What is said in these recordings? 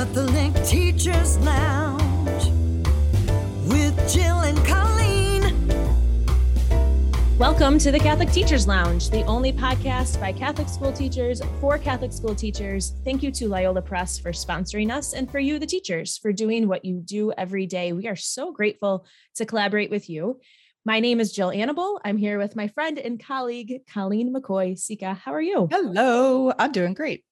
Catholic Teachers Lounge with Jill and Colleen. Welcome to the Catholic Teachers Lounge, the only podcast by Catholic school teachers for Catholic school teachers. Thank you to Loyola Press for sponsoring us and for you, the teachers, for doing what you do every day. We are so grateful to collaborate with you. My name is Jill Annable. I'm here with my friend and colleague, Colleen McCoy-Cejka, how are you? Hello, I'm doing great.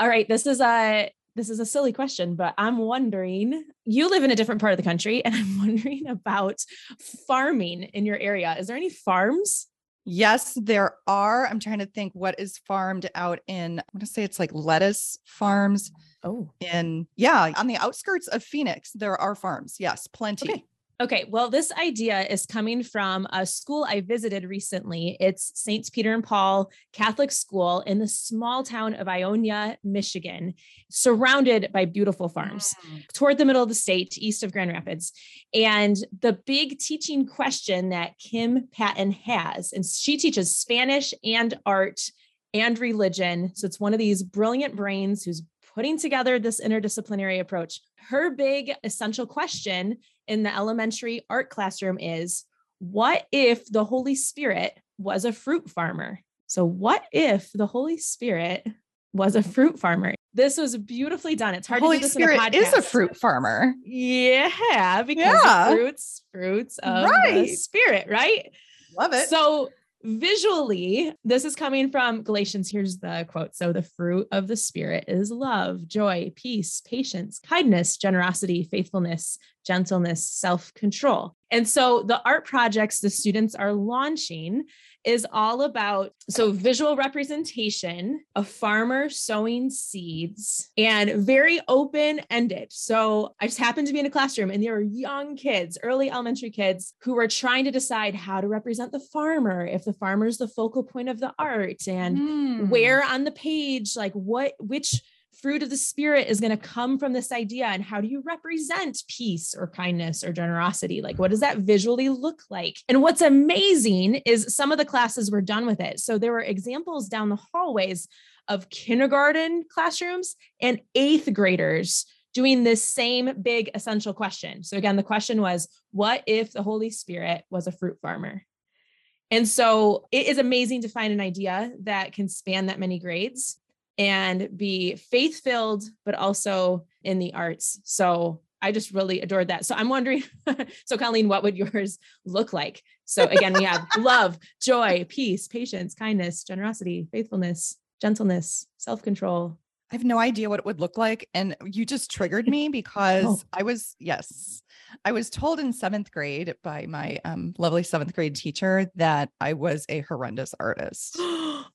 All right, this is a this is a silly question, but I'm wondering, you live in a different part of the country and I'm wondering about farming in your area. Is there any farms? Yes, there are. I'm trying to think what is farmed out in, I'm going to say it's like lettuce farms. Oh, in, yeah, on the outskirts of Phoenix, there are farms. Yes, plenty. Okay. Okay, well, this idea is coming from a school I visited recently. It's St. Peter and Paul Catholic School in the small town of Ionia, Michigan, surrounded by beautiful farms Mm. toward the middle of the state, east of Grand Rapids. And the big teaching question that Kim Paton has, and she teaches Spanish and art and religion. So it's one of these brilliant brains who's putting together this interdisciplinary approach. Her big essential question in the elementary art classroom is what if the Holy Spirit was a fruit farmer? So, what if the Holy Spirit was a fruit farmer? This was beautifully done. It's hard Holy to do this Spirit in a podcast. is a fruit farmer. Yeah, because Yeah. the fruits, fruits of the Right. spirit, right? Love it. So visually, this is coming from Galatians. Here's the quote. So the fruit of the spirit is love, joy, peace, patience, kindness, generosity, faithfulness, gentleness, self-control. And so the art projects the students are launching is all about so visual representation of farmer sowing seeds and very open ended. So I just happened to be in a classroom and there were young kids, early elementary kids who were trying to decide how to represent the farmer, if the farmer is the focal point of the art and Mm. where on the page like what which fruit of the spirit is going to come from this idea and how do you represent peace or kindness or generosity? Like what does that visually look like? And what's amazing is some of the classes were done with it. So there were examples down the hallways of kindergarten classrooms and eighth graders doing this same big essential question. So again the question was what if the holy spirit was a fruit farmer? And so it is amazing to find an idea that can span that many grades and be faith filled, but also in the arts. So I just really adored that. So I'm wondering, so Colleen, what would yours look like? So again, we have love, joy, peace, patience, kindness, generosity, faithfulness, gentleness, self control. I have no idea what it would look like. And you just triggered me because Oh. I was, yes, I was told in seventh grade by my um, lovely seventh grade teacher that I was a horrendous artist.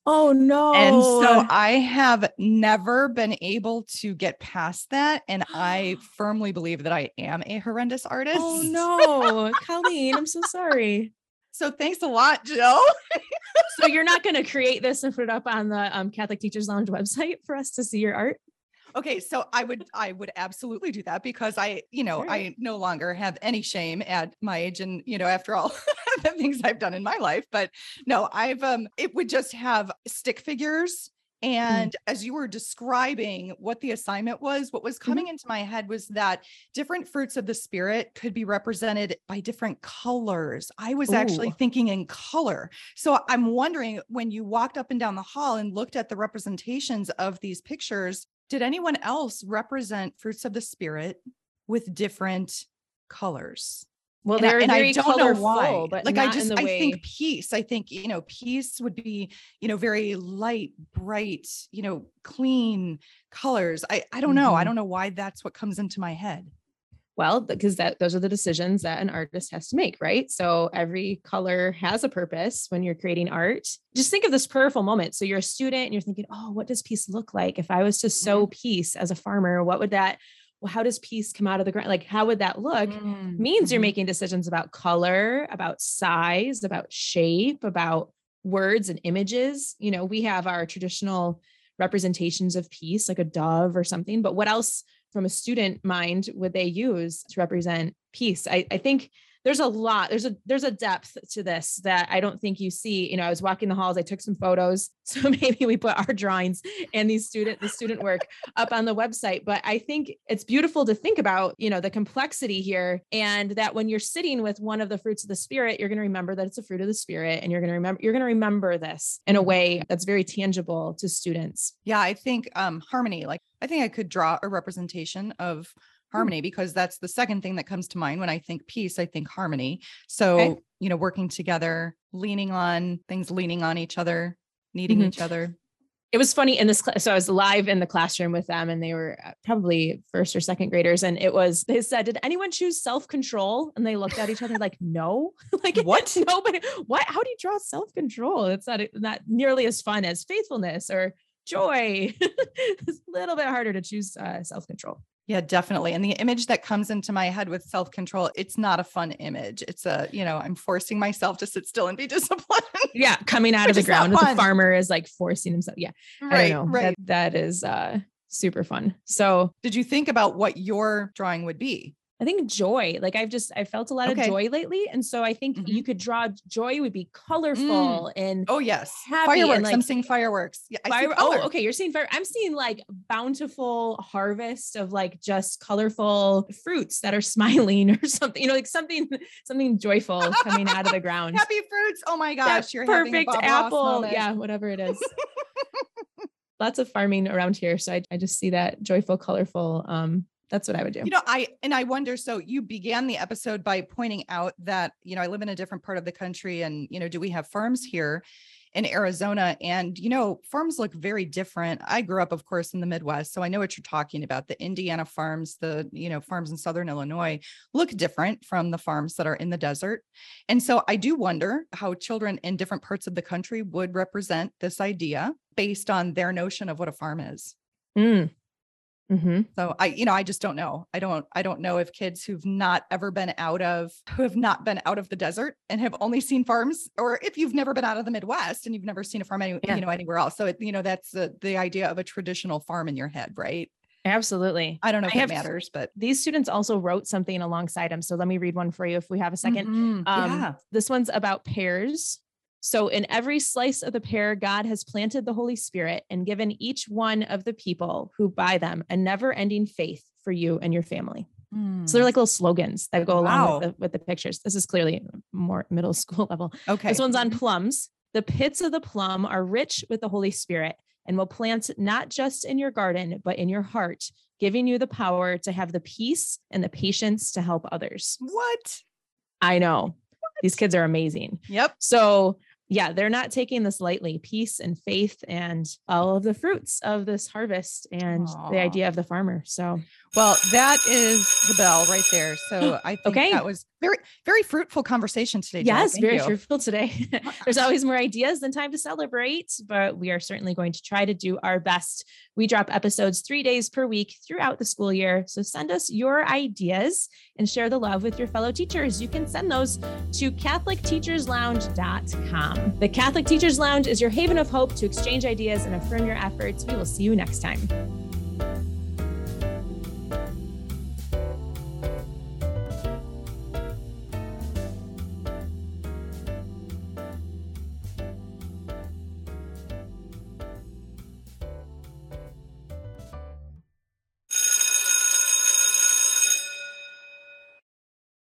oh no. And so I have never been able to get past that. And I firmly believe that I am a horrendous artist. oh no, Colleen, I'm so sorry. So thanks a lot, Jill. So you're not going to create this and put it up on the um, Catholic Teachers Lounge website for us to see your art? Okay, so I would I would absolutely do that because I, you know. I no longer have any shame at my age and, you know, after all the things I've done in my life, but no, I've um it would just have stick figures and as you were describing what the assignment was, what was coming into my head was that different fruits of the spirit could be represented by different colors. I was actually thinking in color. So I'm wondering when you walked up and down the hall and looked at the representations of these pictures, did anyone else represent fruits of the spirit with different colors? Well, And I- they're and I very don't know colorful, why. but like I just I way. think peace. I think you know peace would be you know very light, bright, you know clean colors. I I don't know. I Mhm. don't know why that's what comes into my head. Well, because that those are the decisions that an artist has to make, right? So every color has a purpose when you're creating art. Just think of this prayerful moment. So you're a student and you're thinking, oh, what does peace look like? If I was to sow peace as a farmer, what would that? Well, how does peace come out of the ground? Like, how would that look? means you're Mhm. making decisions about color, about size, about shape, about words and images. You know, we have our traditional representations of peace, like a dove or something, but what else from a student mind would they use to represent peace? I, I think there's a lot there's a there's a depth to this that i don't think you see. You know i was walking the halls i took some photos so maybe we put our drawings and these student the student work up on the website but i think it's beautiful to think about you know the complexity here and that when you're sitting with one of the fruits of the spirit you're going to remember that it's a fruit of the spirit and you're going to remember you're going to remember this in a way that's very tangible to students. Yeah, I think um harmony, like I think I could draw a representation of harmony because that's the second thing that comes to mind when I think peace, I think harmony. So, you know, working together, leaning on things, leaning on each other, needing Mhm. each other. it was funny in this class. So I was live in the classroom with them and they were uh, probably first or second graders. And it was, they said, did anyone choose self-control? And they looked at each other like, no, like What? Nobody, what, how do you draw self-control? It's not, not nearly as fun as faithfulness or joy. it's a little bit harder to choose uh, self-control. Yeah, definitely. And the image that comes into my head with self-control, it's not a fun image. It's a, you know, I'm forcing myself to sit still and be disciplined. Yeah. Coming out of the ground. The farmer is like forcing himself. Yeah. I don't know. That, that is uh, super fun. So Did you think about what your drawing would be? I think joy, like I've just I felt a lot Okay. of joy lately, and so I think Mhm. you could draw joy would be colorful and Oh yes. Fireworks. I'm seeing fireworks. Yeah, I see Oh, okay, you're seeing fire. I'm seeing like bountiful harvest of like just colorful fruits that are smiling or something. You know, like something something joyful coming out of the ground. Happy fruits. Oh my gosh, you're having a perfect apple. Yeah, whatever it is. Lots of farming around here, so I, I just see that joyful, colorful. Um, that's what I would do. You know, I and I wonder. So you began the episode by pointing out that you know I live in a different part of the country, and you know, do we have farms here in Arizona? And you know, farms look very different. I grew up, of course, in the Midwest, so I know what you're talking about. The Indiana farms, the you know farms in Southern Illinois look different from the farms that are in the desert. And so I do wonder how children in different parts of the country would represent this idea based on their notion of what a farm is. Mm. Mhm. So I, you know, I just don't know. I don't, I don't know if kids who've not ever been out of, who have not been out of the desert and have only seen farms, or if you've never been out of the Midwest and you've never seen a farm, any, Yeah. you know, anywhere else. So it, you know, that's the the idea of a traditional farm in your head, right? Absolutely. I don't know if I it have- matters, but These students also wrote something alongside them. So let me read one for you if we have a 2nd Mhm. Um, yeah. This one's about pears. So, in every slice of the pear, God has planted the Holy Spirit and given each one of the people who buy them a never ending faith for you and your family. So, they're like little slogans that go along Hmm. Wow. with, the, with the pictures. This is clearly more middle school level. okay. This one's on plums. The pits of the plum are rich with the Holy Spirit and will plant not just in your garden, but in your heart, giving you the power to have the peace and the patience to help others. What? I know these kids are amazing. Yep. So, yeah, they're not taking this lightly. Peace and faith and all of the fruits of this harvest and Aw. the idea of the farmer. So, Well, that is the bell right there. So I think Okay. that was very, very fruitful conversation today. Yes, very you. fruitful today. There's always more ideas than time to celebrate, but we are certainly going to try to do our best. We drop episodes three days per week throughout the school year. So send us your ideas and share the love with your fellow teachers. You can send those to CatholicTeachersLounge.com. The Catholic Teachers Lounge is your haven of hope to exchange ideas and affirm your efforts. We will see you next time.